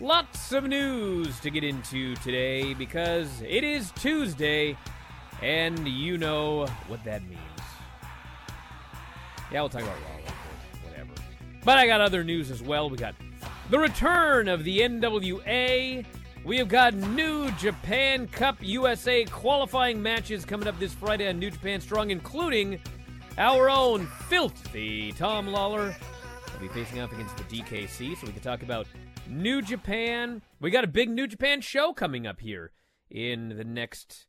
Lots of news to get into today because it is Tuesday, and you know what that means. Yeah, we'll talk about Raw, whatever. But I got other news as well. We got the return of the NWA. We have got New Japan Cup USA qualifying matches coming up this Friday on New Japan Strong, including our own filthy Tom Lawlor. Will be facing off against the DKC, so we can talk about New Japan. We got a big New Japan show coming up here in the next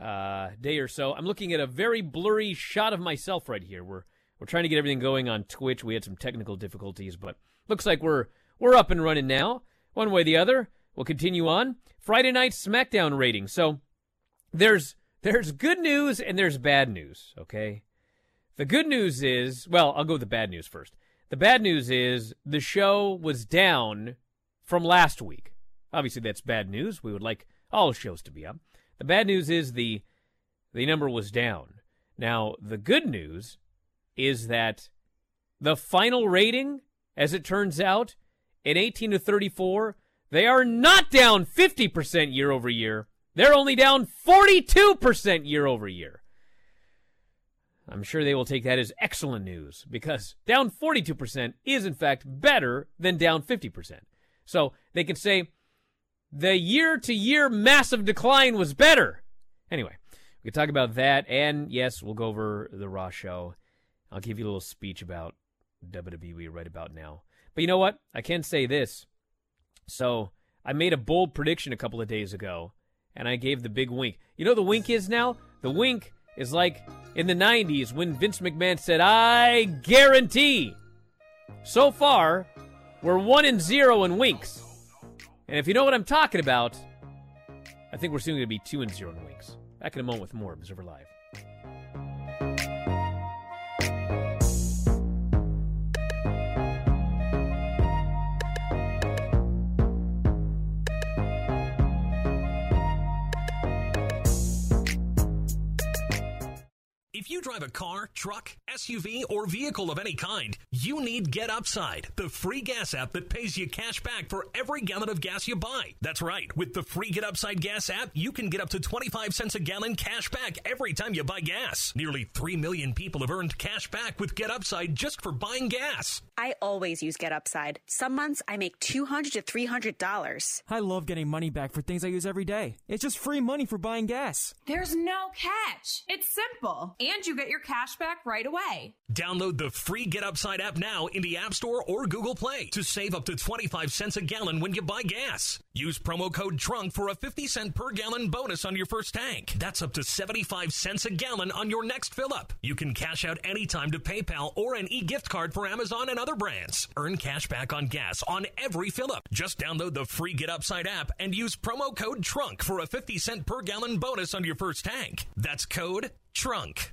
uh, day or so. I'm looking at a very blurry shot of myself right here. We're we're trying to get everything going on Twitch. We had some technical difficulties, but looks like we're we're up and running now. One way or the other. We'll continue on. Friday night SmackDown rating. So there's there's good news and there's bad news, okay? The good news is, well, I'll go with the bad news first. The bad news is the show was down from last week. Obviously that's bad news. We would like all shows to be up. The bad news is the the number was down. Now, the good news is that the final rating, as it turns out, in 18 to 34, they are not down 50% year over year. They're only down 42% year over year. I'm sure they will take that as excellent news because down 42% is, in fact, better than down 50%. So they can say the year to year massive decline was better. Anyway, we can talk about that. And yes, we'll go over the Raw show. I'll give you a little speech about WWE right about now. But you know what? I can say this. So I made a bold prediction a couple of days ago, and I gave the big wink. You know the wink is now? The wink is like in the 90s when Vince McMahon said, I guarantee. So far, we're 1 and 0 in winks. And if you know what I'm talking about, I think we're soon going to be 2 and 0 in winks. Back in a moment with more Observer Live. Drive a car, truck, SUV, or vehicle of any kind, you need Get Upside, the free gas app that pays you cash back for every gallon of gas you buy. That's right. With the free Get Upside gas app, you can get up to 25 cents a gallon cash back every time you buy gas. Nearly 3 million people have earned cash back with Get Upside just for buying gas. I always use Get Upside. Some months I make 200 to $300. I love getting money back for things I use every day. It's just free money for buying gas. There's no catch. It's simple. And you get your cash back right away. Download the free Get Upside app now in the App Store or Google Play to save up to 25 cents a gallon when you buy gas. Use promo code TRUNK for a 50 cent per gallon bonus on your first tank. That's up to 75 cents a gallon on your next fill up. You can cash out anytime to PayPal or an e gift card for Amazon and other brands. Earn cash back on gas on every fill up. Just download the free Get Upside app and use promo code TRUNK for a 50 cent per gallon bonus on your first tank. That's code TRUNK.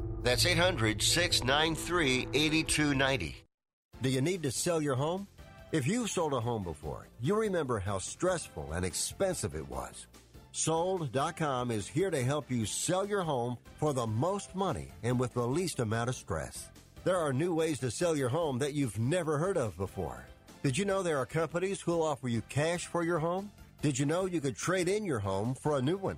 That's 800 693 8290. Do you need to sell your home? If you've sold a home before, you remember how stressful and expensive it was. Sold.com is here to help you sell your home for the most money and with the least amount of stress. There are new ways to sell your home that you've never heard of before. Did you know there are companies who'll offer you cash for your home? Did you know you could trade in your home for a new one?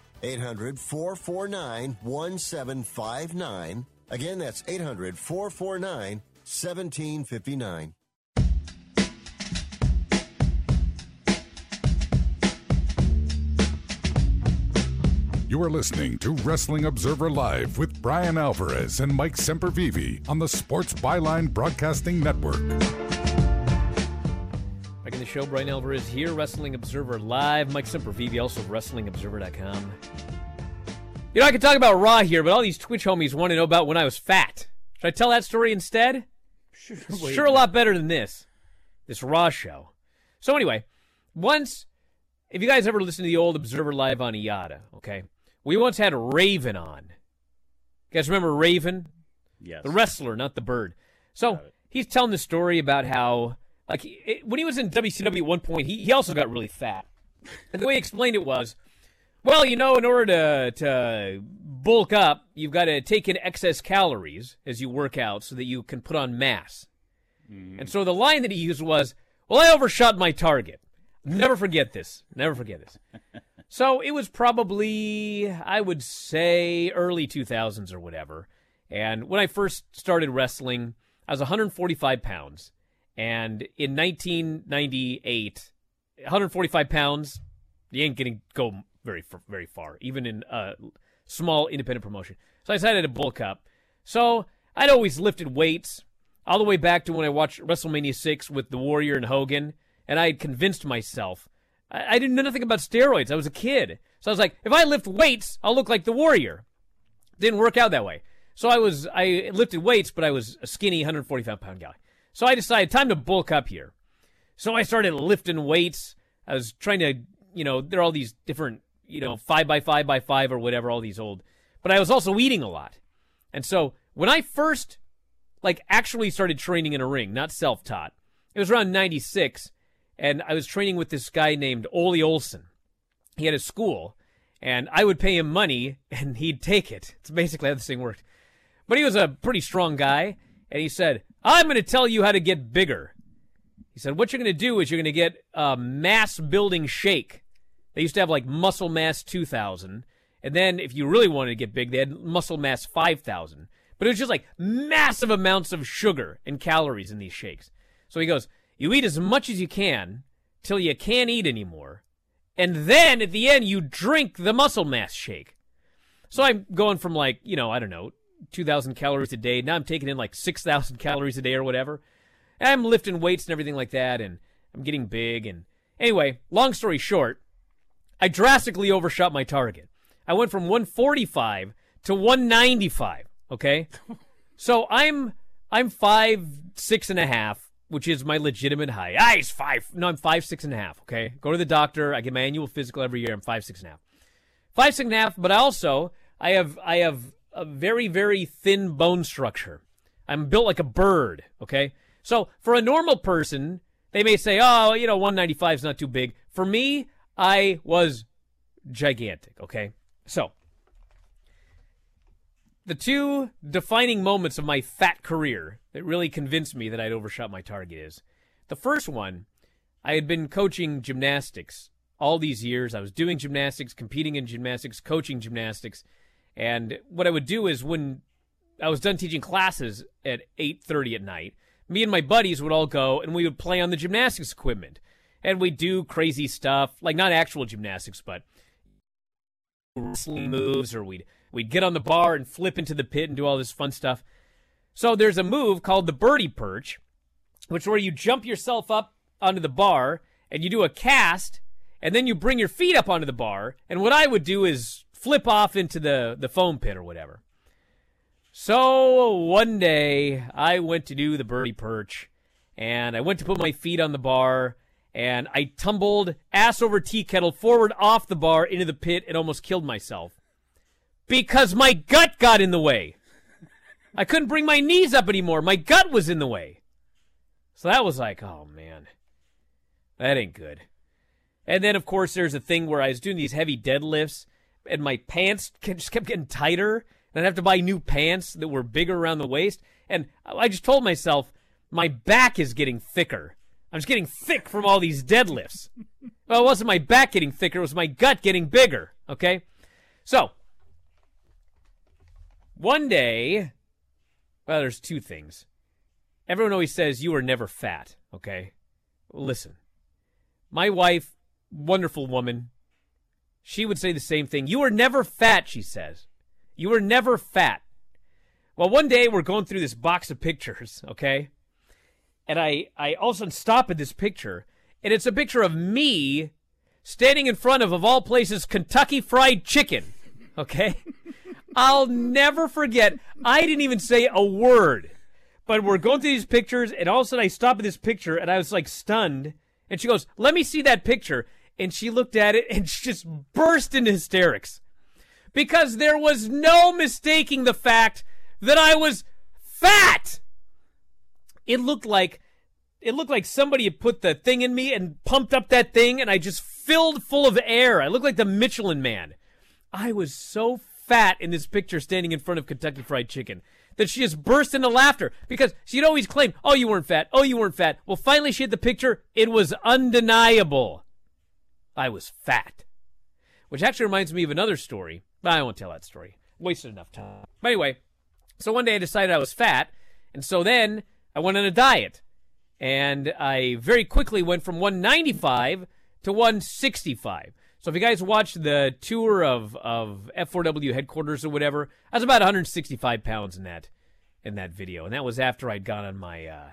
800 449 1759. Again, that's 800 449 1759. You are listening to Wrestling Observer Live with Bryan Alvarez and Mike Sempervive on the Sports Byline Broadcasting Network. Back in the show, Bryan Alvarez here, Wrestling Observer Live. Mike Sempervive, also WrestlingObserver.com. You know, I could talk about Raw here, but all these Twitch homies want to know about when I was fat. Should I tell that story instead? Sure, sure a lot better than this. This Raw show. So anyway, once, if you guys ever listen to the old Observer Live on eYada, okay, we once had Raven on. You guys remember Raven? Yes. The wrestler, not the bird. So he's telling the story about how, like, it, when he was in WCW at one point, he, he also got really fat. And the way he explained it was, well, you know, in order to, to bulk up, you've got to take in excess calories as you work out so that you can put on mass. Mm. And so the line that he used was, well, I overshot my target. Never forget this. Never forget this. so it was probably, I would say, early 2000s or whatever. And when I first started wrestling, I was 145 pounds. And in 1998, 145 pounds, you ain't to go very very far, even in a small independent promotion. So I decided to bulk up. So I'd always lifted weights all the way back to when I watched WrestleMania 6 with The Warrior and Hogan, and I had convinced myself. I, I didn't know nothing about steroids. I was a kid. So I was like, if I lift weights, I'll look like The Warrior. Didn't work out that way. So I was I lifted weights, but I was a skinny 145 pound guy. So I decided time to bulk up here. So I started lifting weights. I was trying to, you know, there are all these different, you know, five by five by five or whatever, all these old. But I was also eating a lot. And so when I first, like, actually started training in a ring, not self taught, it was around 96. And I was training with this guy named Ole Olson. He had a school, and I would pay him money, and he'd take it. It's basically how this thing worked. But he was a pretty strong guy, and he said, I'm going to tell you how to get bigger. He said, What you're going to do is you're going to get a mass building shake. They used to have like Muscle Mass 2000. And then if you really wanted to get big, they had Muscle Mass 5000. But it was just like massive amounts of sugar and calories in these shakes. So he goes, You eat as much as you can till you can't eat anymore. And then at the end, you drink the Muscle Mass shake. So I'm going from like, you know, I don't know, 2,000 calories a day. Now I'm taking in like 6,000 calories a day or whatever. And I'm lifting weights and everything like that, and I'm getting big. And anyway, long story short, I drastically overshot my target. I went from 145 to 195. Okay, so I'm I'm five six and a half, which is my legitimate height. Ah, he's five. No, I'm five six and a half. Okay, go to the doctor. I get my annual physical every year. I'm five six and a half. Five six and a half. But I also I have I have a very very thin bone structure. I'm built like a bird. Okay, so for a normal person, they may say, oh, you know, 195 is not too big. For me, I was gigantic. Okay, so the two defining moments of my fat career that really convinced me that I'd overshot my target is the first one, I had been coaching gymnastics all these years. I was doing gymnastics, competing in gymnastics, coaching gymnastics. And what I would do is when I was done teaching classes at 8:30 at night, me and my buddies would all go and we would play on the gymnastics equipment. And we'd do crazy stuff, like not actual gymnastics, but wrestling moves or we'd we'd get on the bar and flip into the pit and do all this fun stuff. So there's a move called the birdie perch, which where you jump yourself up onto the bar and you do a cast and then you bring your feet up onto the bar. And what I would do is flip off into the, the foam pit or whatever. So one day I went to do the birdie perch and I went to put my feet on the bar and I tumbled ass over tea kettle forward off the bar into the pit and almost killed myself because my gut got in the way. I couldn't bring my knees up anymore. My gut was in the way. So that was like, oh man, that ain't good. And then, of course, there's a thing where I was doing these heavy deadlifts and my pants just kept getting tighter. And I'd have to buy new pants that were bigger around the waist. And I just told myself, my back is getting thicker. I'm just getting thick from all these deadlifts. Well, it wasn't my back getting thicker, it was my gut getting bigger. Okay? So, one day, well, there's two things. Everyone always says you are never fat, okay? Listen, my wife, wonderful woman, she would say the same thing. You were never fat, she says. You were never fat. Well, one day we're going through this box of pictures, okay? And I, I all of a sudden stop at this picture, and it's a picture of me standing in front of, of all places, Kentucky Fried Chicken, okay? I'll never forget. I didn't even say a word. But we're going through these pictures, and all of a sudden I stop at this picture, and I was like stunned. And she goes, Let me see that picture. And she looked at it and just burst into hysterics. Because there was no mistaking the fact that I was fat. It looked like it looked like somebody had put the thing in me and pumped up that thing and I just filled full of air. I looked like the Michelin man. I was so fat in this picture standing in front of Kentucky Fried Chicken that she just burst into laughter because she'd always claim, oh, you weren't fat. Oh, you weren't fat. Well, finally she had the picture. It was undeniable. I was fat. Which actually reminds me of another story, but I won't tell that story. Wasted enough time. But anyway, so one day I decided I was fat, and so then I went on a diet. And I very quickly went from 195 to 165. So if you guys watched the tour of, of F4W headquarters or whatever, I was about 165 pounds in that in that video, and that was after I'd gone on my uh,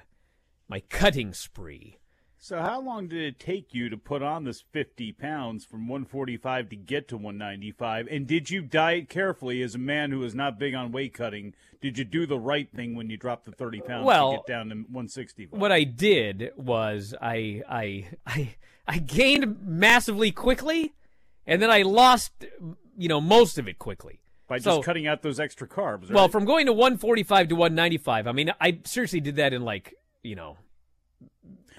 my cutting spree. So how long did it take you to put on this 50 pounds from 145 to get to 195? And did you diet carefully as a man who is not big on weight cutting? Did you do the right thing when you dropped the 30 pounds well, to get down to 160? What I did was I I I I gained massively quickly and then I lost, you know, most of it quickly by so, just cutting out those extra carbs. Right? Well, from going to 145 to 195, I mean, I seriously did that in like, you know,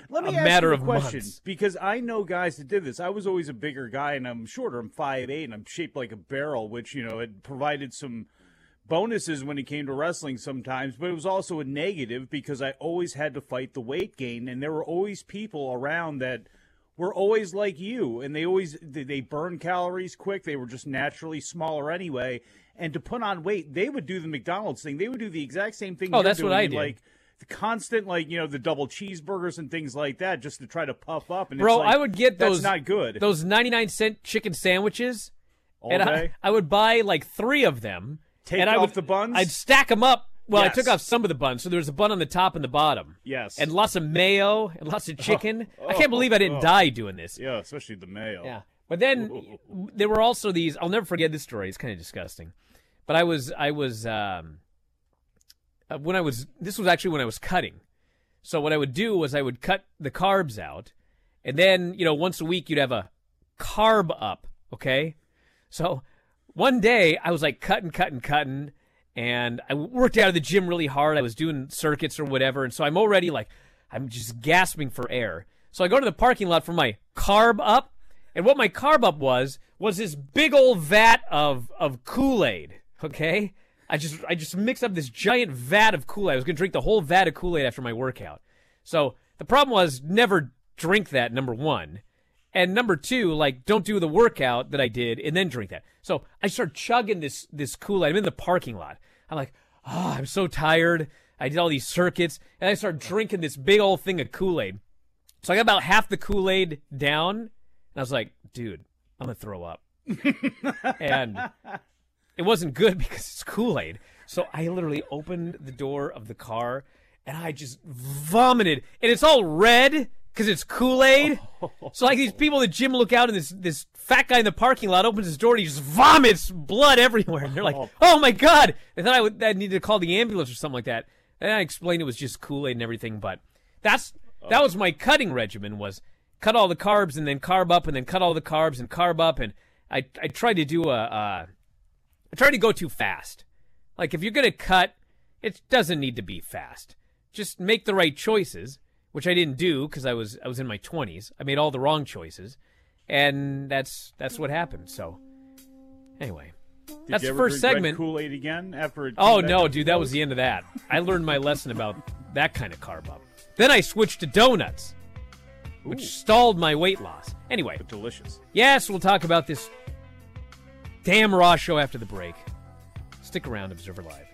let me a ask matter you a of question months. because I know guys that did this. I was always a bigger guy, and I'm shorter. I'm five eight, and I'm shaped like a barrel, which you know it provided some bonuses when it came to wrestling sometimes, but it was also a negative because I always had to fight the weight gain, and there were always people around that were always like you, and they always they burn calories quick. They were just naturally smaller anyway, and to put on weight, they would do the McDonald's thing. They would do the exact same thing. Oh, you're that's what I did. Like the constant, like you know, the double cheeseburgers and things like that, just to try to puff up. And Bro, it's like, I would get those not good. Those 99 cent chicken sandwiches. All and day? I, I would buy like three of them. Take and I off would, the buns? I'd stack them up. Well, I took off some of the buns, so there was a bun on the top and the bottom. Yes. And lots of mayo and lots of chicken. I can't believe I didn't oh. die doing this. yeah, especially the mayo. Yeah. But then there were also these. I'll never forget this story. It's kind of disgusting. But I was I was um, uh, when I was this was actually when I was cutting. So what I would do was I would cut the carbs out, and then you know once a week you'd have a carb up. Okay, so one day I was like cutting, cutting, cutting, and I worked out of the gym really hard. I was doing circuits or whatever, and so I'm already like I'm just gasping for air. So I go to the parking lot for my carb up, and what my carb up was was this big old vat of of Kool Aid. Okay, I just I just mixed up this giant vat of Kool Aid. I was gonna drink the whole vat of Kool Aid after my workout. So the problem was never drink that. Number one, and number two, like don't do the workout that I did and then drink that. So I start chugging this this Kool Aid. I'm in the parking lot. I'm like, oh, I'm so tired. I did all these circuits, and I start drinking this big old thing of Kool Aid. So I got about half the Kool Aid down, and I was like, dude, I'm gonna throw up. and it wasn't good because it's Kool Aid. So I literally opened the door of the car and I just vomited, and it's all red because it's Kool Aid. So like these people at the gym look out, and this this fat guy in the parking lot opens his door and he just vomits blood everywhere. And they're like, "Oh my god!" They thought I would I needed to call the ambulance or something like that. And I explained it was just Kool Aid and everything, but that's that was my cutting regimen was cut all the carbs and then carb up and then cut all the carbs and carb up and I I tried to do a uh, I tried to go too fast. Like if you're gonna cut, it doesn't need to be fast. Just make the right choices, which I didn't do because I was I was in my 20s. I made all the wrong choices, and that's that's what happened. So anyway, Did that's the first segment. Kool-Aid again after Oh no, dude, that was the end of that. I learned my lesson about that kind of carb up. Then I switched to donuts, which stalled my weight loss. Anyway, delicious. Yes, we'll talk about this damn Raw show after the break. Stick around, Observer Live.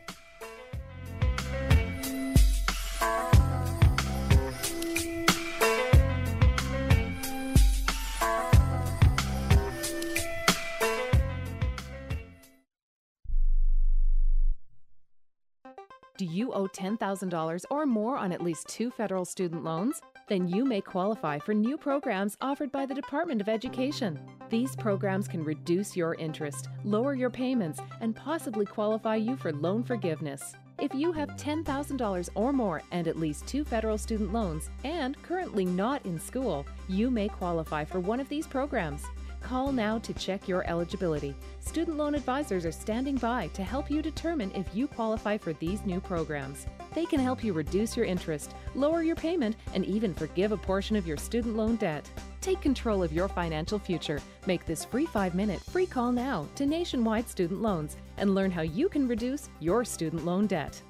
Do you owe $10,000 or more on at least two federal student loans? Then you may qualify for new programs offered by the Department of Education. These programs can reduce your interest, lower your payments, and possibly qualify you for loan forgiveness. If you have $10,000 or more and at least two federal student loans and currently not in school, you may qualify for one of these programs. Call now to check your eligibility. Student loan advisors are standing by to help you determine if you qualify for these new programs. They can help you reduce your interest, lower your payment, and even forgive a portion of your student loan debt. Take control of your financial future. Make this free five minute free call now to Nationwide Student Loans and learn how you can reduce your student loan debt.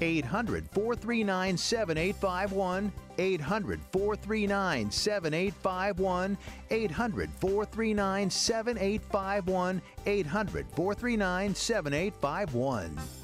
800 439 7851. 800 439 7851. 800 439 7851. 800 439 7851.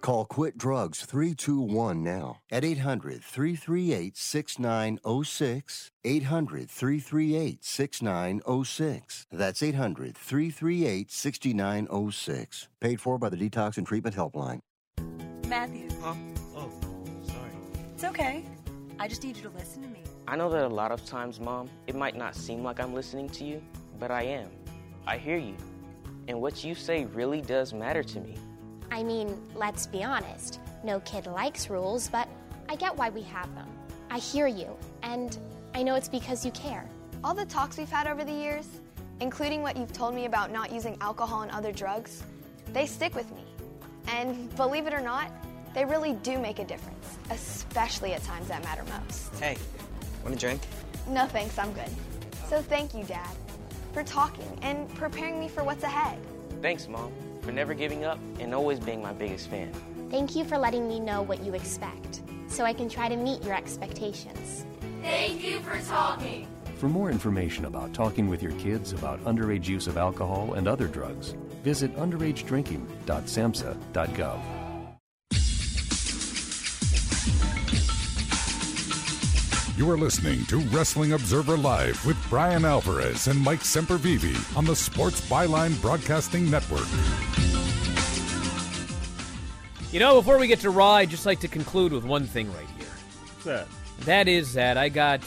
Call Quit Drugs 321 now at 800 338 6906. 800 338 6906. That's 800 338 6906. Paid for by the Detox and Treatment Helpline. Matthew, Huh? Oh, sorry. it's okay. I just need you to listen to me. I know that a lot of times, Mom, it might not seem like I'm listening to you, but I am. I hear you. And what you say really does matter to me. I mean, let's be honest. No kid likes rules, but I get why we have them. I hear you, and I know it's because you care. All the talks we've had over the years, including what you've told me about not using alcohol and other drugs, they stick with me. And believe it or not, they really do make a difference, especially at times that matter most. Hey, want a drink? No thanks, I'm good. So thank you, Dad, for talking and preparing me for what's ahead. Thanks, Mom, for never giving up and always being my biggest fan. Thank you for letting me know what you expect. so I can try to meet your expectations. Thank you for talking. For more information about talking with your kids about underage use of alcohol and other drugs, visit underagedrinking.samhsa.gov. You are listening to Wrestling Observer Live with Bryan Alvarez and Mike Sempervive on the Sports Byline Broadcasting Network. You know, before we get to Raw, I'd just like to conclude with one thing right here. What's that? That is that I got,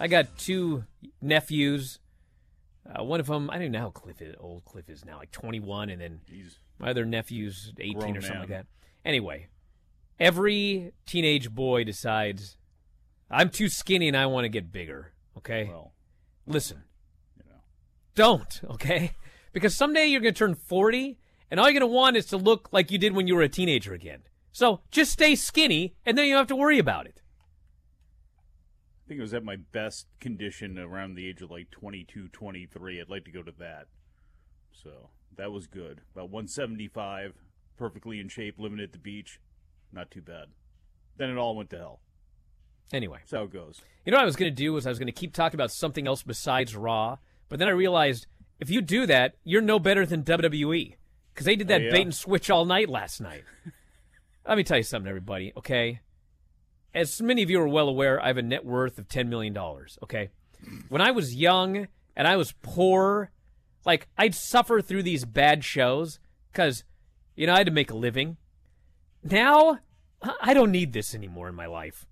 I got two nephews. Uh, one of them, I don't know how Cliff is, old Cliff is now, like 21, and then He's my other nephew's 18 or something like that. Anyway, every teenage boy decides, I'm too skinny and I want to get bigger. Okay, Well, listen, don't. Okay, because someday you're going to turn 40, and all you're going to want is to look like you did when you were a teenager again. So just stay skinny, and then you don't have to worry about it. I think it was at my best condition around the age of like 22, 23. I'd like to go to that. So that was good. About 175, perfectly in shape, living at the beach. Not too bad. Then it all went to hell. Anyway, how it goes. You know what I was going to do was I was going to keep talking about something else besides Raw, but then I realized if you do that, you're no better than WWE because they did that Oh, yeah? bait and switch all night last night. Let me tell you something, everybody. Okay, as many of you are well aware, I have a net worth of ten million dollars. Okay, when I was young and I was poor, like I'd suffer through these bad shows because you know I had to make a living. Now I don't need this anymore in my life.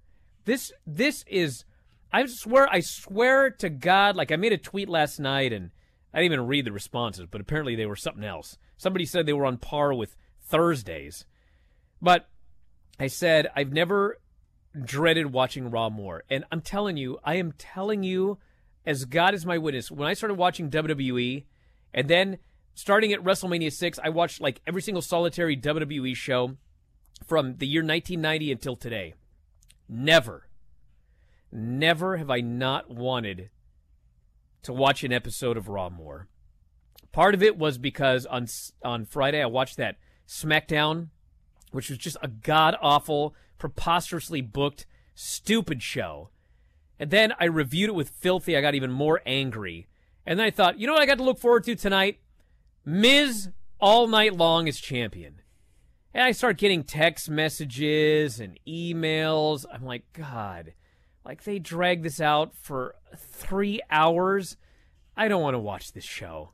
This this is I swear I swear to God, like I made a tweet last night and I didn't even read the responses, but apparently they were something else. Somebody said they were on par with Thursdays. But I said I've never dreaded watching Raw more. And I'm telling you, I am telling you, as God is my witness, when I started watching WWE and then starting at WrestleMania 6, I watched like every single solitary WWE show from the year 1990 until today. Never, never have I not wanted to watch an episode of Raw more. Part of it was because on on Friday I watched that SmackDown, which was just a god awful, preposterously booked, stupid show. And then I reviewed it with Filthy. I got even more angry. And then I thought, you know what I got to look forward to tonight? Miz all night long as champion. And I start getting text messages and emails. I'm like, God, like they drag this out for three hours. I don't want to watch this show.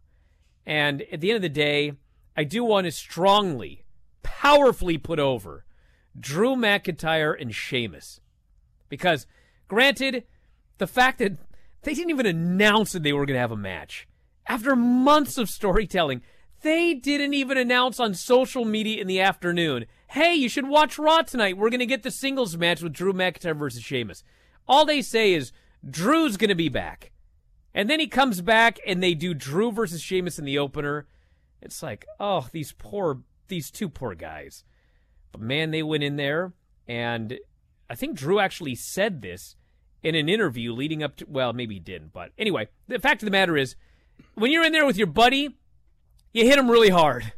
And at the end of the day, I do want to strongly, powerfully put over Drew McIntyre and Sheamus. Because, granted, the fact that they didn't even announce that they were going to have a match after months of storytelling, they didn't even announce on social media in the afternoon, hey, you should watch Raw tonight. We're going to get the singles match with Drew McIntyre versus Sheamus. All they say is, Drew's going to be back. And then he comes back and they do Drew versus Sheamus in the opener. It's like, oh, these poor, these two poor guys. But man, they went in there, and I think Drew actually said this in an interview leading up to, well, maybe he didn't. But anyway, the fact of the matter is, when you're in there with your buddy, you hit him really hard.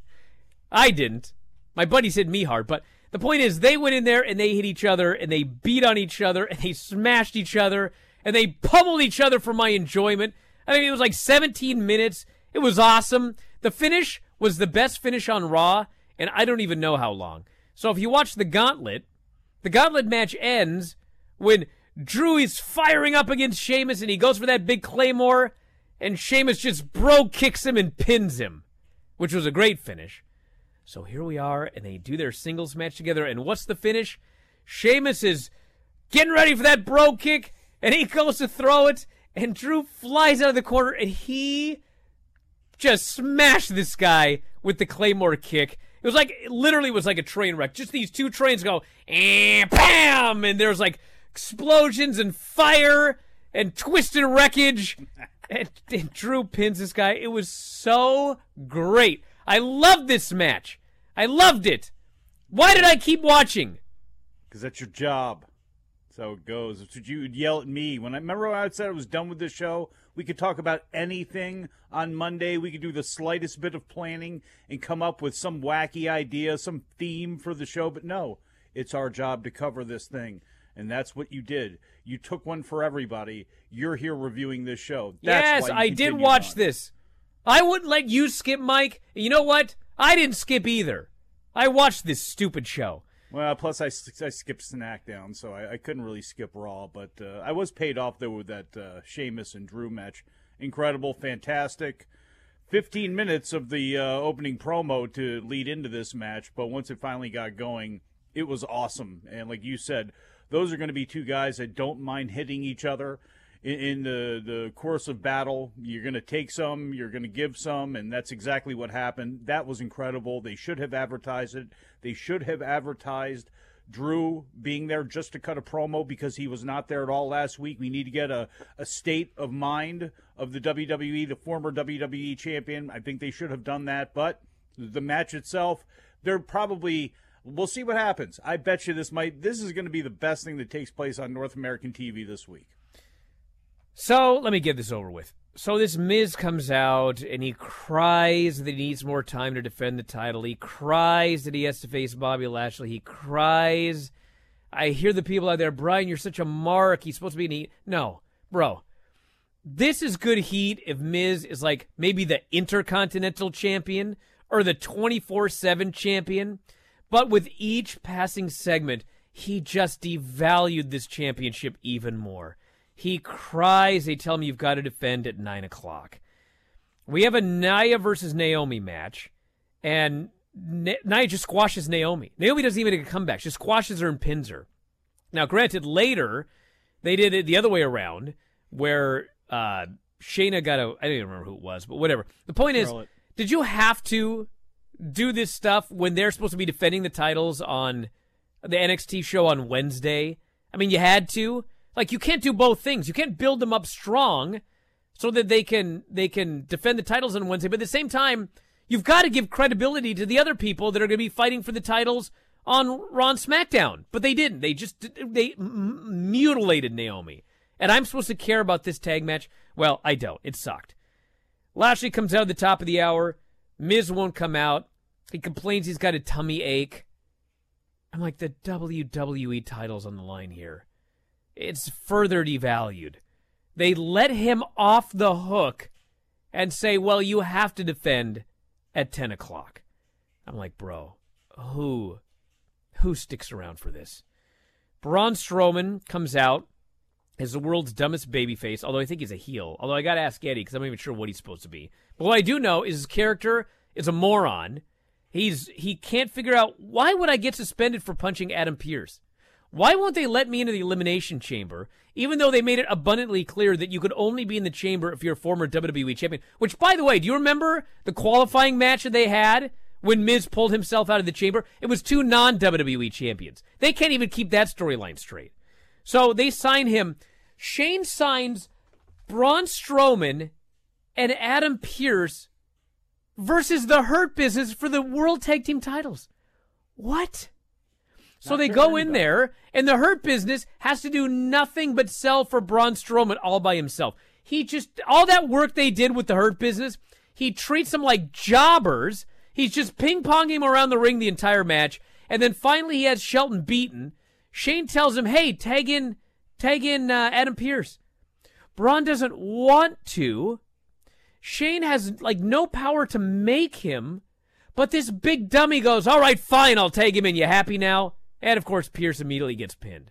I didn't. My buddies hit me hard, but the point is, they went in there and they hit each other and they beat on each other and they smashed each other and they pummeled each other for my enjoyment. I mean, it was like 17 minutes. It was awesome. The finish was the best finish on Raw, and I don't even know how long. So if you watch the gauntlet, the gauntlet match ends when Drew is firing up against Sheamus and he goes for that big claymore, and Sheamus just bro kicks him and pins him, which was a great finish. So here we are, and they do their singles match together. And what's the finish? Sheamus is getting ready for that bro kick, and he goes to throw it, and Drew flies out of the corner, and he just smashed this guy with the claymore kick. It was like it literally was like a train wreck. Just these two trains go and bam, and there's like explosions and fire and twisted wreckage. And, and Drew pins this guy. It was so great. I loved this match. I loved it. Why did I keep watching? Because that's your job. That's how it goes. That's what you would yell at me when I remember when I said I was done with this show. We could talk about anything on Monday. We could do the slightest bit of planning and come up with some wacky idea, some theme for the show. But no, it's our job to cover this thing. And that's what you did. You took one for everybody. You're here reviewing this show. That's yes, I did watch on. this. I wouldn't let you skip, Mike. You know what? I didn't skip either. I watched this stupid show. Well, plus I, I skipped SmackDown, so I, I couldn't really skip Raw. But uh, I was paid off though with that uh, Sheamus and Drew match. Incredible, fantastic. 15 minutes of the uh, opening promo to lead into this match, but once it finally got going, it was awesome. And like you said, those are going to be two guys that don't mind hitting each other in, the the course of battle. You're going to take some, you're going to give some, and that's exactly what happened. That was incredible. They should have advertised it. They should have advertised Drew being there just to cut a promo because he was not there at all last week. We need to get a, a state of mind of the WWE, the former WWE champion. I think they should have done that, but the match itself, they're probably we'll see what happens. I bet you this might this is going to be the best thing that takes place on North American TV this week. So let me get this over with. So this Miz comes out and he cries that he needs more time to defend the title. He cries that he has to face Bobby Lashley. He cries. I hear the people out there, Bryan, you're such a mark. He's supposed to be an heat. No, bro. This is good heat if Miz is like maybe the Intercontinental Champion or the 24 7 champion. But with each passing segment, he just devalued this championship even more. He cries. They tell him you've got to defend at 9 o'clock. We have a Nia versus Naomi match, and Na- Nia just squashes Naomi. Naomi doesn't even make a comeback. She squashes her and pins her. Now, granted, later they did it the other way around, where uh, Shayna got a. I don't even remember who it was, but whatever. The point is, did you have to do this stuff when they're supposed to be defending the titles on the NXT show on Wednesday? I mean, you had to. Like, you can't do both things. You can't build them up strong so that they can they can defend the titles on Wednesday, but at the same time, you've got to give credibility to the other people that are going to be fighting for the titles on Raw SmackDown. But they didn't. They just they m- mutilated Naomi. And I'm supposed to care about this tag match? Well, I don't. It sucked. Lashley comes out at the top of the hour. Miz won't come out. He complains he's got a tummy ache. I'm like, the WWE title's on the line here. It's further devalued. They let him off the hook and say, well, you have to defend at 10 o'clock. I'm like, bro, who, who sticks around for this? Braun Strowman comes out as the world's dumbest babyface, although I think he's a heel. Although I got to ask Eddie because I'm not even sure what he's supposed to be. But what I do know is his character is a moron. He's he can't figure out why would I get suspended for punching Adam Pearce? Why won't they let me into the elimination chamber, even though they made it abundantly clear that you could only be in the chamber if you're a former WWE champion? Which, by the way, do you remember the qualifying match that they had when Miz pulled himself out of the chamber? It was two non WWE champions. They can't even keep that storyline straight. So they sign him. Shane signs Braun Strowman and Adam Pearce versus the Hurt Business for the World Tag Team titles. What? So Not they fair go in there, and the Hurt Business has to do nothing but sell for Braun Strowman all by himself. He just all that work they did with the Hurt Business, he treats them like jobbers. He's just ping ponging him around the ring the entire match, and then finally he has Shelton beaten. Shane tells him, "Hey, tag in, tag in uh, Adam Pearce." Braun doesn't want to. Shane has like no power to make him, but this big dummy goes, "All right, fine, I'll tag him in. You happy now?" And of course, Pearce immediately gets pinned.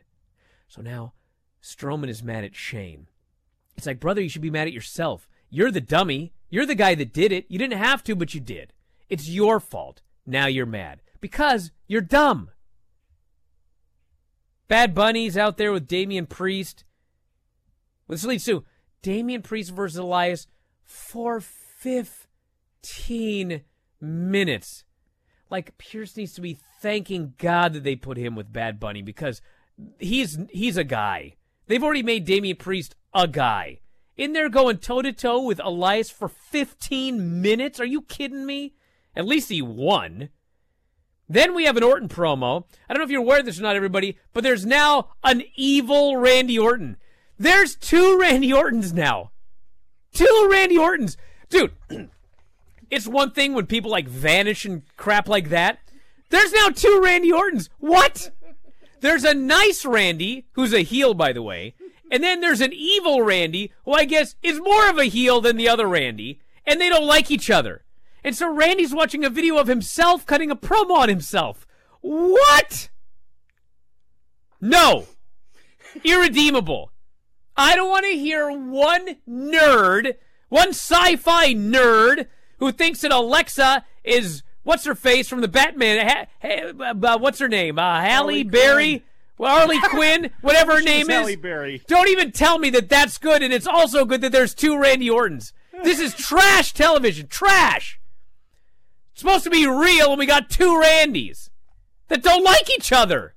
So now Strowman is mad at Shane. It's like, brother, you should be mad at yourself. You're the dummy. You're the guy that did it. You didn't have to, but you did. It's your fault. Now you're mad because you're dumb. Bad Bunny's out there with Damian Priest. This leads to Damian Priest versus Elias for 15 minutes. Like Pierce needs to be thanking God that they put him with Bad Bunny because he's he's a guy. They've already made Damian Priest a guy. In there going toe to toe with Elias for 15 minutes? Are you kidding me? At least he won. Then we have an Orton promo. I don't know if you're aware of this or not, everybody, but there's now an evil Randy Orton. There's two Randy Ortons now. Two Randy Ortons. Dude, it's one thing when people like vanish and crap like that. There's now two Randy Ortons. What? there's a nice Randy, who's a heel, by the way, and then there's an evil Randy, who I guess is more of a heel than the other Randy, and they don't like each other. And so Randy's watching a video of himself cutting a promo on himself. What? No. Irredeemable. I don't want to hear one nerd, one sci fi nerd, who thinks that Alexa is what's her face from the Batman? Ha- ha- uh, what's her name? Uh, Halle Berry. Well, Harley Quinn, whatever her name is. Berry. Don't even tell me that that's good, and it's also good that there's two Randy Ortons. This is trash television. Trash. Supposed to be real, and we got two Randys that don't like each other.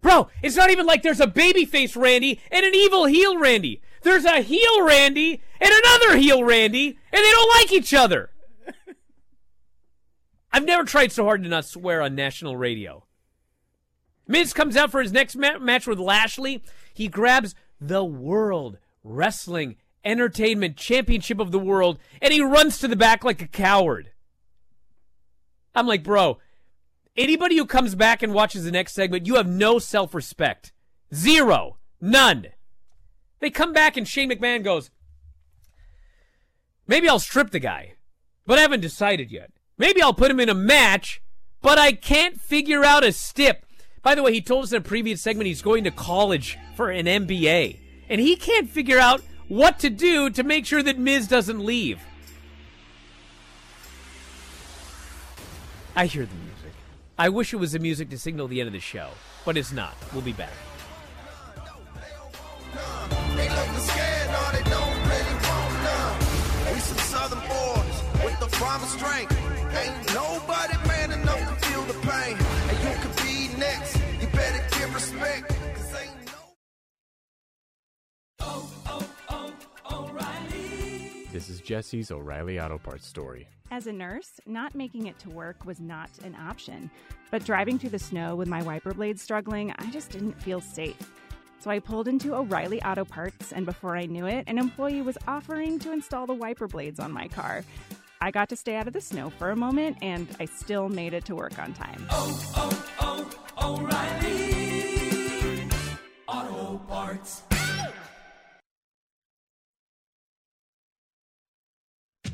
Bro, it's not even like there's a babyface Randy and an evil heel Randy. There's a heel Randy and another heel Randy, and they don't like each other. I've never tried so hard to not swear on national radio. Miz comes out for his next ma- match with Lashley. He grabs the World Wrestling Entertainment Championship of the World and he runs to the back like a coward. I'm like, bro, anybody who comes back and watches the next segment, you have no self respect. Zero. None. They come back and Shane McMahon goes, maybe I'll strip the guy, but I haven't decided yet. Maybe I'll put him in a match, but I can't figure out a stip. By the way, he told us in a previous segment he's going to college for an MBA, and he can't figure out what to do to make sure that Miz doesn't leave. I hear the music. I wish it was the music to signal the end of the show, but it's not. We'll be back. They looking This is Jesse's O'Reilly Auto Parts story. As a nurse, not making it to work was not an option. But driving through the snow with my wiper blades struggling, I just didn't feel safe. So I pulled into O'Reilly Auto Parts, and before I knew it, an employee was offering to install the wiper blades on my car. I got to stay out of the snow for a moment, and I still made it to work on time. Oh, oh, oh, O'Reilly Auto Parts.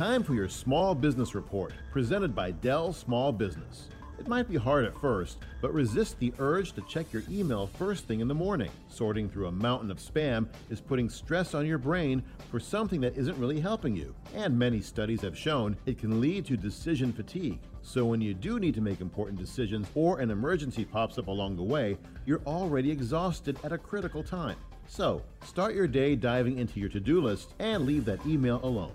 Time for your small business report, presented by Dell Small Business. It might be hard at first, but resist the urge to check your email first thing in the morning. Sorting through a mountain of spam is putting stress on your brain for something that isn't really helping you. And many studies have shown it can lead to decision fatigue. So when you do need to make important decisions or an emergency pops up along the way, you're already exhausted at a critical time. So, start your day diving into your to do list and leave that email alone.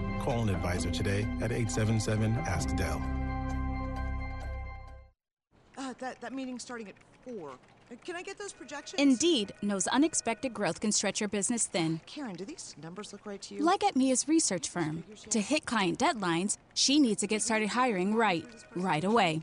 call an advisor today at 877 Ask Dell. Uh, that, that meeting's starting at 4. Uh, Can I get those projections? Indeed knows unexpected growth can stretch your business thin. Karen, do these numbers look right to you? Like at Mia's research firm. To hit client deadlines, she needs to get started hiring right, right away.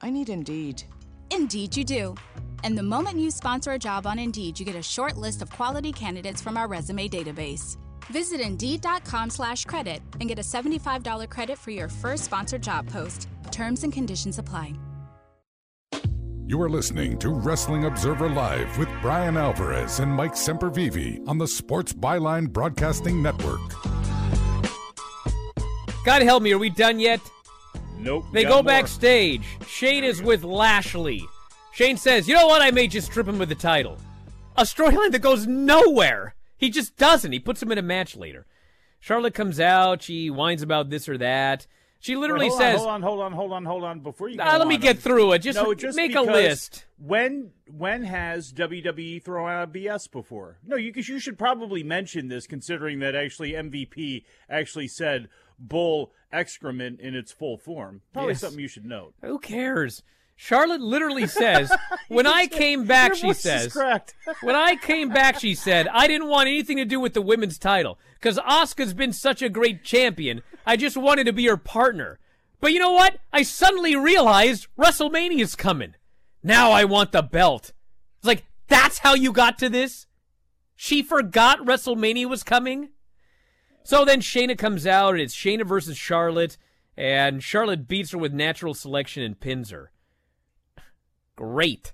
I need Indeed. Indeed, you do. And the moment you sponsor a job on Indeed, you get a short list of quality candidates from our resume database. Visit Indeed.com slash credit and get a $75 credit for your first sponsored job post. Terms and conditions apply. You are listening to Wrestling Observer Live with Bryan Alvarez and Mike Sempervive on the Sports Byline Broadcasting Network. God help me, are we done yet? Nope. They go more. backstage. Shane is with Lashley. Shane says, You know what? I may just strip him with the title. A storyline that goes nowhere. He just doesn't. He puts him in a match later. Charlotte comes out. She whines about this or that. She literally Wait, says, on, "Hold on, hold on, hold on, hold on." Before you, Ah, go let me on, get through it. Just no, just make a list. When when has WWE thrown out BS before? No, you you should probably mention this, considering that actually MVP actually said bull excrement in its full form. Probably Yes. something you should note. Who cares? Charlotte literally says, When I came back, she says. When I came back, she said, I didn't want anything to do with the women's title because Asuka's been such a great champion. I just wanted to be her partner. But you know what? I suddenly realized WrestleMania's coming. Now I want the belt. It's like, that's how you got to this? She forgot WrestleMania was coming? So then Shayna comes out, and it's Shayna versus Charlotte, and Charlotte beats her with natural selection and pins her. Great.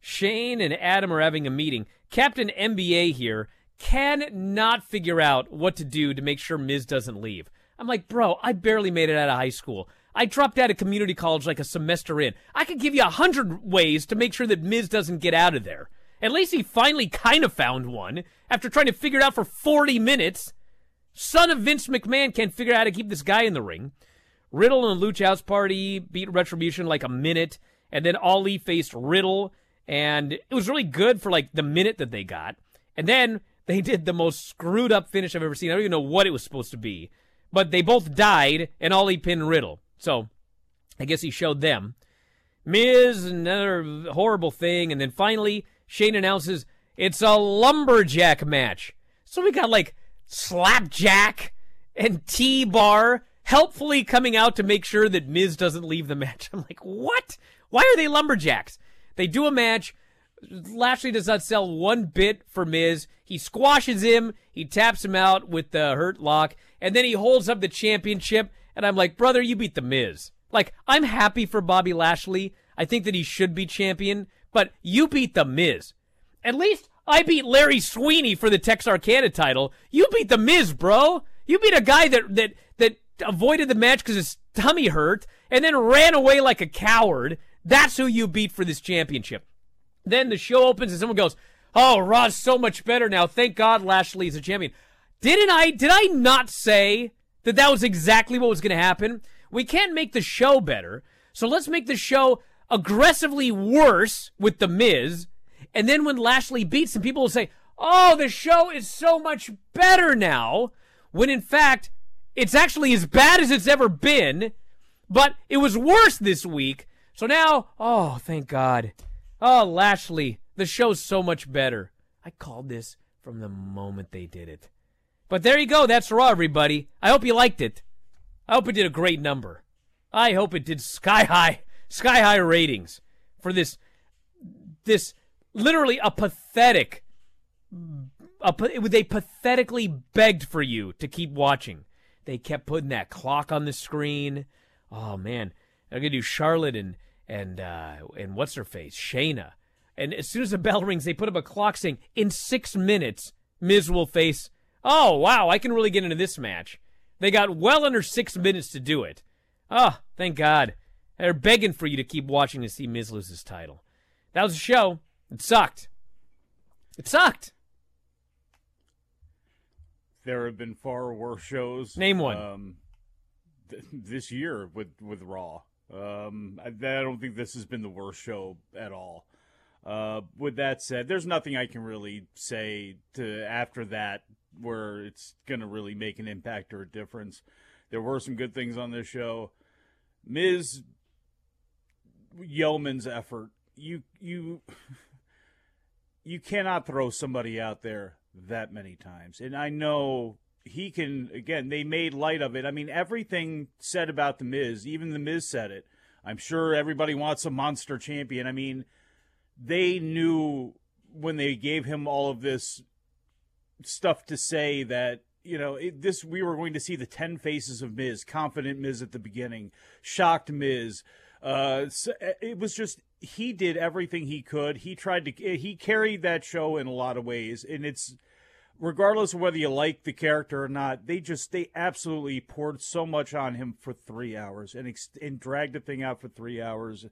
Shane and Adam are having a meeting. Captain MBA here cannot figure out what to do to make sure Miz doesn't leave. I'm like, bro, I barely made it out of high school. I dropped out of community college like a semester in. I could give you a hundred ways to make sure that Miz doesn't get out of there. At least he finally kind of found one after trying to figure it out for 40 minutes. Son of Vince McMahon can't figure out how to keep this guy in the ring. Riddle and the Lucha House Party beat Retribution like a minute, and then Ali faced Riddle, and it was really good for like the minute that they got. And then they did the most screwed up finish I've ever seen. I don't even know what it was supposed to be, but they both died, and Ali pinned Riddle. So I guess he showed them. Miz, another horrible thing, and then finally Shane announces it's a lumberjack match. So we got like slapjack and T-bar helpfully coming out to make sure that Miz doesn't leave the match. I'm like, what? Why are they lumberjacks? They do a match. Lashley does not sell one bit for Miz. He squashes him. He taps him out with the hurt lock, and then he holds up the championship. And I'm like, brother, you beat the Miz. Like, I'm happy for Bobby Lashley. I think that he should be champion, but you beat the Miz. At least I beat Larry Sweeney for the Texarkana title. You beat the Miz, bro. You beat a guy that that that avoided the match because his tummy hurt and then ran away like a coward. That's who you beat for this championship. Then the show opens and someone goes, "Oh, Raw's so much better now. Thank God Lashley is a champion." Didn't I? Did I not say that that was exactly what was going to happen? We can't make the show better, so let's make the show aggressively worse with the Miz. And then when Lashley beats him, people will say, "Oh, the show is so much better now." When in fact, it's actually as bad as it's ever been, but it was worse this week. So now, oh, thank God. Oh, Lashley, the show's so much better. I called this from the moment they did it. But there you go. That's Raw, everybody. I hope you liked it. I hope it did a great number. I hope it did sky high, sky high ratings for this, this literally a pathetic, a, they pathetically begged for you to keep watching. They kept putting that clock on the screen. Oh man, they're gonna do Charlotte and and uh, and what's her face, Shayna. And as soon as the bell rings, they put up a clock saying in six minutes Miz will face. Oh wow, I can really get into this match. They got well under six minutes to do it. Oh, thank God. They're begging for you to keep watching to see Miz lose his title. That was a show. It sucked. It sucked. There have been far worse shows. Name one. Um, th- this year with with Raw. Um, I, I don't think this has been the worst show at all. Uh, with that said, there's nothing I can really say to after that where it's gonna really make an impact or a difference. There were some good things on this show. Miz. Yeoman's effort. You you you cannot throw somebody out there that many times. And I know he can again, they made light of it. I mean, everything said about the Miz, even the Miz said it. I'm sure everybody wants a monster champion. I mean, they knew when they gave him all of this stuff to say that you know it, this we were going to see the 10 faces of Miz confident Miz at the beginning shocked Miz uh so it was just he did everything he could he tried to he carried that show in a lot of ways and it's regardless of whether you like the character or not they just they absolutely poured so much on him for 3 hours and ex- and dragged the thing out for 3 hours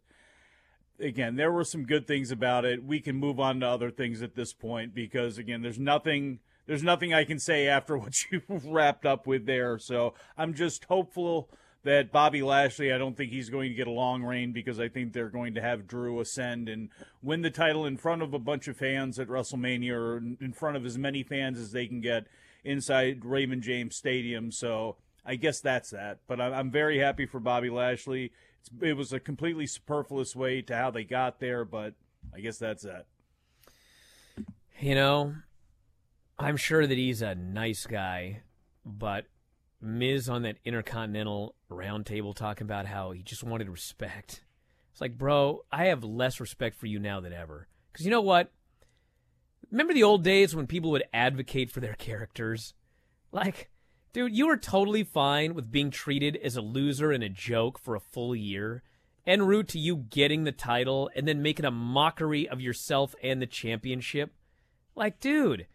again, there were some good things about it. We can move on to other things at this point because again, there's nothing there's nothing I can say after what you wrapped up with there. So I'm just hopeful that Bobby Lashley, I don't think he's going to get a long reign because I think they're going to have Drew ascend and win the title in front of a bunch of fans at WrestleMania or in front of as many fans as they can get inside Raymond James Stadium. So I guess that's that. But I'm very happy for Bobby Lashley. It was a completely superfluous way to how they got there, but I guess that's that. You know, I'm sure that he's a nice guy, but Miz on that Intercontinental Roundtable talking about how he just wanted respect. It's like, bro, I have less respect for you now than ever. Because you know what? Remember the old days when people would advocate for their characters? Like, dude, you were totally fine with being treated as a loser and a joke for a full year, en route to you getting the title and then making a mockery of yourself and the championship. Like, dude,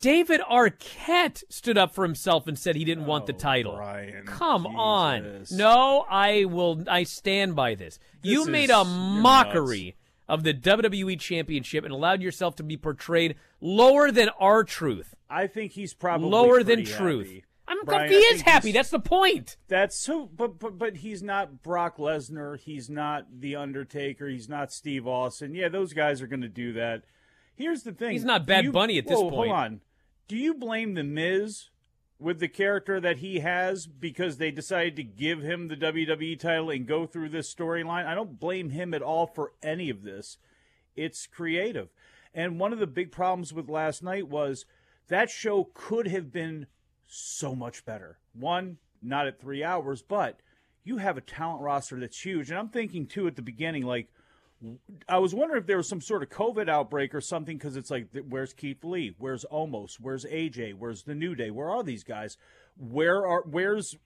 David Arquette stood up for himself and said he didn't want the oh, title. Bryan, Come Jesus. on. No, I will I stand by this. you This made a mockery of the WWE championship and allowed yourself to be portrayed lower than R-Truth. I think he's probably lower than pretty truth. happy. I'm Bryan, he is happy. That's the point. That's so, but but but he's not Brock Lesnar. He's not the Undertaker. He's not Steve Austin. Yeah, those guys are going to do that. Here's the thing: He's not Bad you- Bunny at this whoa, point. Hold on. Do you blame the Miz with the character that he has because they decided to give him the WWE title and go through this storyline? I don't blame him at all for any of this. It's creative. And one of the big problems with last night was that show could have been so much better. One, not at three hours, but you have a talent roster that's huge. And I'm thinking, too, at the beginning, like, I was wondering if there was some sort of COVID outbreak or something because it's like, where's Keith Lee? Where's Omos? Where's AJ? Where's the New Day? Where are these guys? Where are where's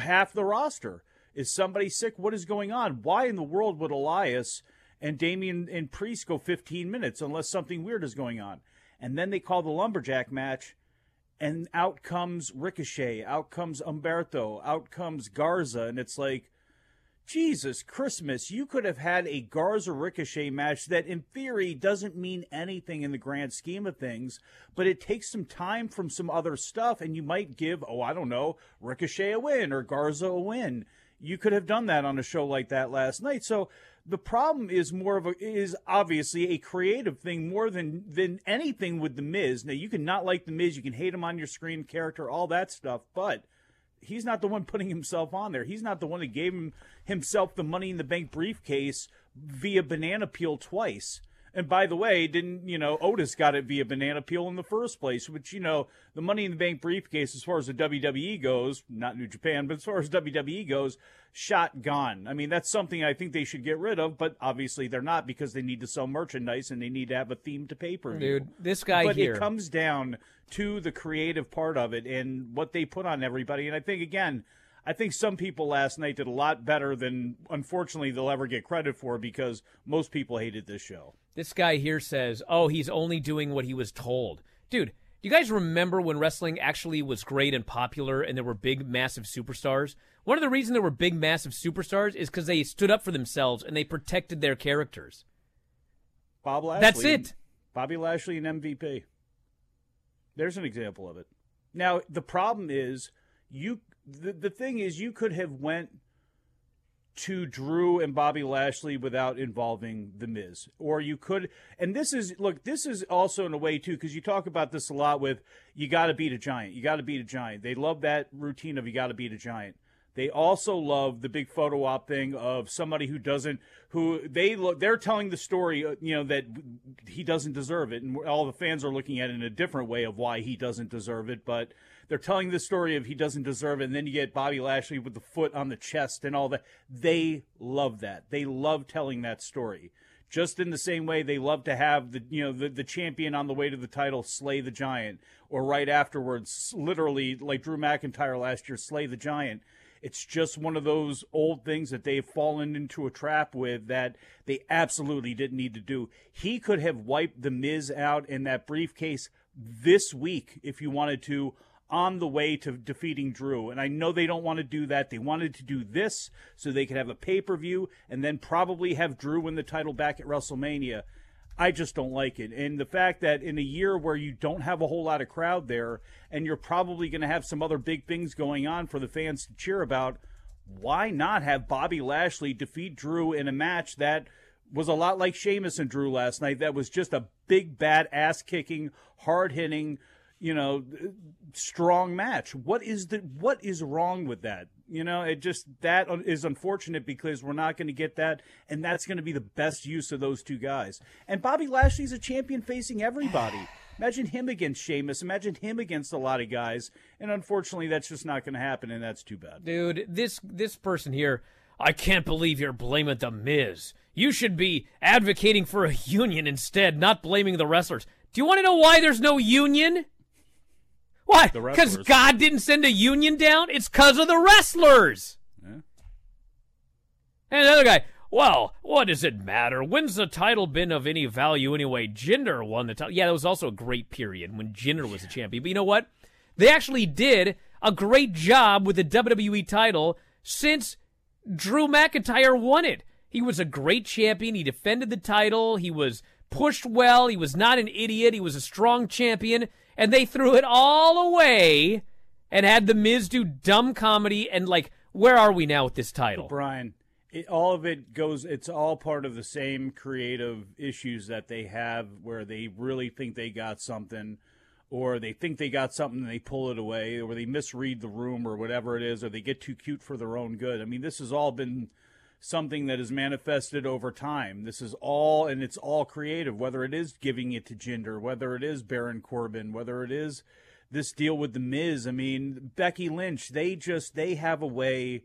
half the roster? Is somebody sick? What is going on? Why in the world would Elias and Damian and Priest go 15 minutes unless something weird is going on? And then they call the lumberjack match, and out comes Ricochet, out comes Humberto, out comes Garza, and it's like, Jesus Christmas, you could have had a Garza Ricochet match that, in theory, doesn't mean anything in the grand scheme of things, but it takes some time from some other stuff, and you might give, oh, I don't know, Ricochet a win or Garza a win. You could have done that on a show like that last night. So the problem is more of a is obviously a creative thing more than than anything with the Miz. Now you can not like the Miz, you can hate him on your screen, character, all that stuff, but he's not the one putting himself on there. He's not the one that gave him himself the money in the bank briefcase via banana peel twice. And by the way, didn't you know Otis got it via banana peel in the first place? Which you know the money in the bank briefcase, as far as the WWE goes, not New Japan, but as far as WWE goes, shot gone. I mean that's something I think they should get rid of, but obviously they're not because they need to sell merchandise and they need to have a theme to pay per view. Dude, this guy but here- it comes down to the creative part of it and what they put on everybody. And I think again, I think some people last night did a lot better than unfortunately they'll ever get credit for because most people hated this show. This guy here says, "Oh, he's only doing what he was told." Dude, do you guys remember when wrestling actually was great and popular and there were big massive superstars? One of the reasons there were big massive superstars is cuz they stood up for themselves and they protected their characters. Bob Lashley. That's it. Bobby Lashley and MVP. There's an example of it. Now the problem is you. The, the thing is you could have went to Drew and Bobby Lashley without involving the Miz, or you could. And this is look. This is also in a way too because you talk about this a lot with you got to beat a giant. You got to beat a giant. They love that routine of you got to beat a giant. They also love the big photo op thing of somebody who doesn't, who they look, they're telling the story, uh, you know, that he doesn't deserve it, and all the fans are looking at it in a different way of why he doesn't deserve it. But they're telling the story of he doesn't deserve it, and then you get Bobby Lashley with the foot on the chest and all that. They love that. They love telling that story. Just in the same way they love to have the you know the, the champion on the way to the title slay the giant, or right afterwards, literally like Drew McIntyre last year, slay the giant. It's just one of those old things that they've fallen into a trap with that they absolutely didn't need to do. He could have wiped the Miz out in that briefcase this week if you wanted to on the way to defeating Drew. And I know they don't want to do that. They wanted to do this so they could have a pay per view and then probably have Drew win the title back at WrestleMania. I just don't like it. And the fact that in a year where you don't have a whole lot of crowd there and you're probably going to have some other big things going on for the fans to cheer about, why not have Bobby Lashley defeat Drew in a match that was a lot like Sheamus and Drew last night? That was just a big, bad, ass kicking, hard hitting, you know, strong match. What is the what is wrong with that? You know, it just that is unfortunate because we're not going to get that, and that's going to be the best use of those two guys. And Bobby Lashley's a champion facing everybody. Imagine him against Sheamus. Imagine him against a lot of guys. And unfortunately, that's just not going to happen, and that's too bad. Dude, this this person here, I can't believe you're blaming the Miz. You should be advocating for a union instead, not blaming the wrestlers. Do you want to know why there's no union? Why? Because. God didn't send a union down? It's because of the wrestlers. Yeah. And the other guy, well, what does it matter? When's the title been of any value anyway? Jinder won the title. Yeah, that was also a great period when Jinder was the champion. But you know what? They actually did a great job with the WWE title since Drew McIntyre won it. He was a great champion. He defended the title. He was pushed well. He was not an idiot. He was a strong champion. And they threw it all away and had The Miz do dumb comedy. And, like, where are we now with this title? Bryan, it, all of it goes. It's all part of the same creative issues that they have, where they really think they got something, or they think they got something and they pull it away, or they misread the room, or whatever it is, or they get too cute for their own good. I mean, this has all been something that is manifested over time. This is all, and it's all creative. Whether it is giving it to Jinder, whether it is Baron Corbin, whether it is this deal with the Miz. I mean, Becky Lynch. They just they have a way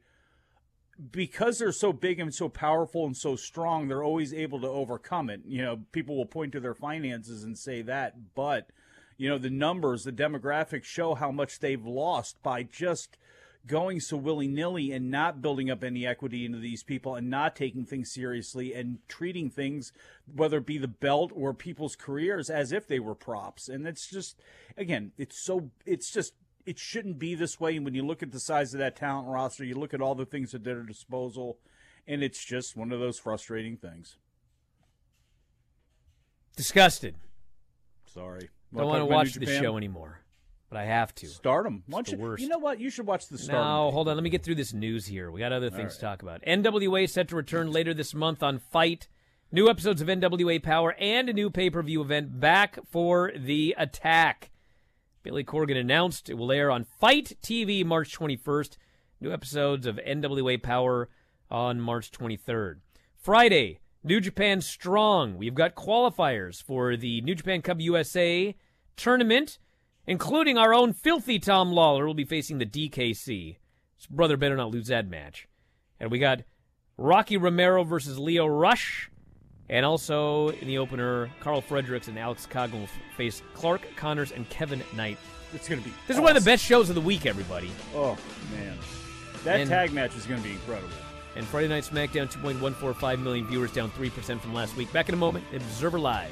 because they're so big and so powerful and so strong, they're always able to overcome it. You know, people will point to their finances and say that, but you know, the numbers, the demographics show how much they've lost by just going so willy nilly and not building up any equity into these people and not taking things seriously and treating things, whether it be the belt or people's careers, as if they were props. And it's just, again, it's so, it's just it shouldn't be this way. And when you look at the size of that talent roster, you look at all the things at their disposal, and it's just one of those frustrating things. Disgusted. Sorry. Don't want to watch the show anymore, but I have to. Stardom. Why It's don't the you, worst. you know what? You should watch the Stardom. No, hold on. Let me get through this news here. We got other things right. to talk about. NWA set to return later this month on FITE. New episodes of NWA Power and a new pay per view event back for the attack. Billy Corgan announced it will air on FITE TV March 21st. New episodes of NWA Power on March 23rd. Friday, New Japan Strong. We've got qualifiers for the New Japan Cup USA tournament, including our own filthy Tom Lawlor will be facing the DKC. His brother better not lose that match. And we got Rocky Romero versus Lio Rush. And also in the opener, Karl Fredericks and Alex Coughlin will face Clark Connors and Kevin Knight. It's going to be. This is one of the best shows of the week, everybody. Oh man, that And- tag match is going to be incredible. And Friday Night SmackDown, 2.145 million viewers, down 3% from last week. Back in a moment, Observer Live.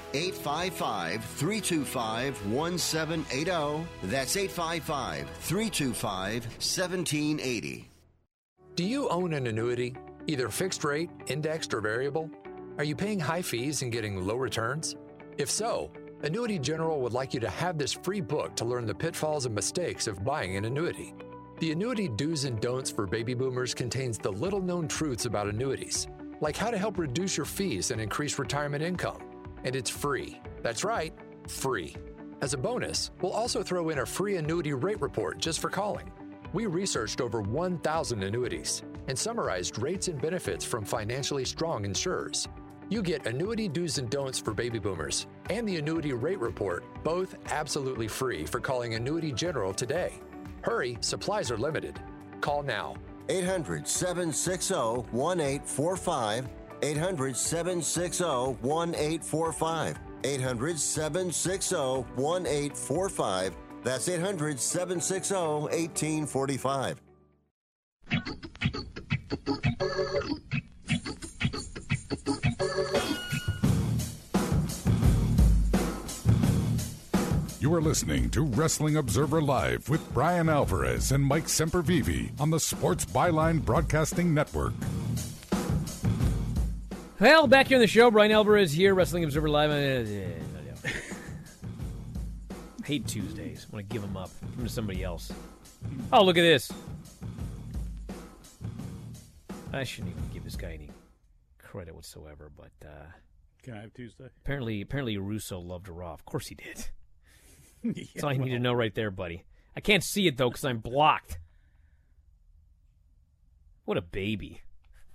855 325 1780. That's 855 325 1780. Do you own an annuity, either fixed rate, indexed, or variable? Are you paying high fees and getting low returns? If so, Annuity General would like you to have this free book to learn the pitfalls and mistakes of buying an annuity. The Annuity Do's and Don'ts for Baby Boomers contains the little known truths about annuities, like how to help reduce your fees and increase retirement income. And it's free. That's right, free. As a bonus, we'll also throw in a free annuity rate report just for calling. We researched over 1,000 annuities and summarized rates and benefits from financially strong insurers. You get Annuity Do's and Don'ts for Baby Boomers and the Annuity Rate Report, both absolutely free for calling Annuity General today. Hurry, supplies are limited. Call now. 800 760 1845. 800 760 1845. 800 760 1845. That's 800 760 1845. You are listening to Wrestling Observer Live with Bryan Alvarez and Mike Sempervive on the Sports Byline Broadcasting Network. Well, back here on the show, Bryan Alvarez here, Wrestling Observer Live. I hate Tuesdays. I want to give them up. Give them to somebody else. Oh, look at this. I shouldn't even give this guy any credit whatsoever, but uh, Can I have Tuesday? apparently, apparently Russo loved Raw. Of course he did. Yeah, That's all I need to know right there, buddy. I can't see it though because I'm blocked. What a baby,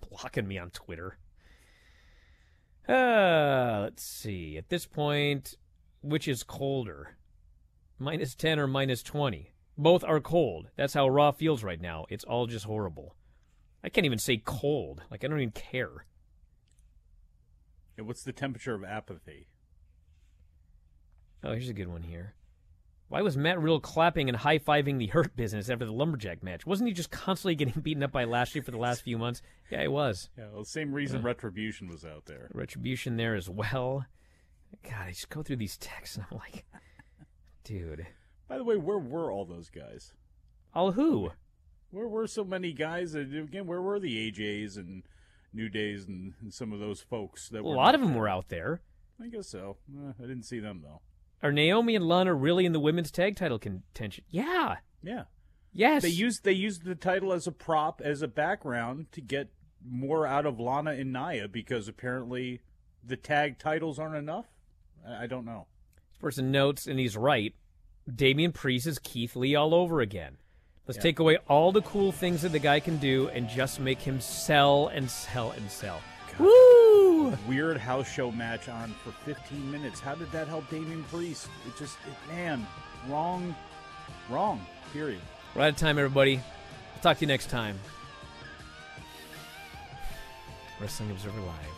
blocking me on Twitter. Uh, let's see. At this point, which is colder, minus ten or minus twenty? Both are cold. That's how Raw feels right now. It's all just horrible. I can't even say cold. Like I don't even care. What's the temperature of apathy? Oh, here's a good one here. Why was Matt Riddle clapping and high fiving the Hurt Business after the Lumberjack match? Wasn't he just constantly getting beaten up by Lashley for the last few months? Yeah, he was. Yeah, well, same reason Yeah. Retribution was out there. Retribution there as well. God, I just go through these texts and I'm like, dude. By the way, where were all those guys? All who? Where were so many guys? Again, where were the AJs and New Days and, and some of those folks that A lot of them were out there. I guess so. Eh, I didn't see them though. Are Naomi and Lana really in the women's tag title contention? Yeah. Yeah. Yes. They used they used the title as a prop as a background to get more out of Lana and Nia because apparently the tag titles aren't enough. I, don't know. This person notes, and he's right. Damian Priest is Keith Lee all over again. Let's Yeah. take away all the cool things that the guy can do and just make him sell and sell and sell. Woo! Weird house show match on for 15 minutes. How did that help Damian Priest? It just, it, man, wrong, wrong. Period. We're out of time, everybody. I'll talk to you next time. Wrestling Observer Live.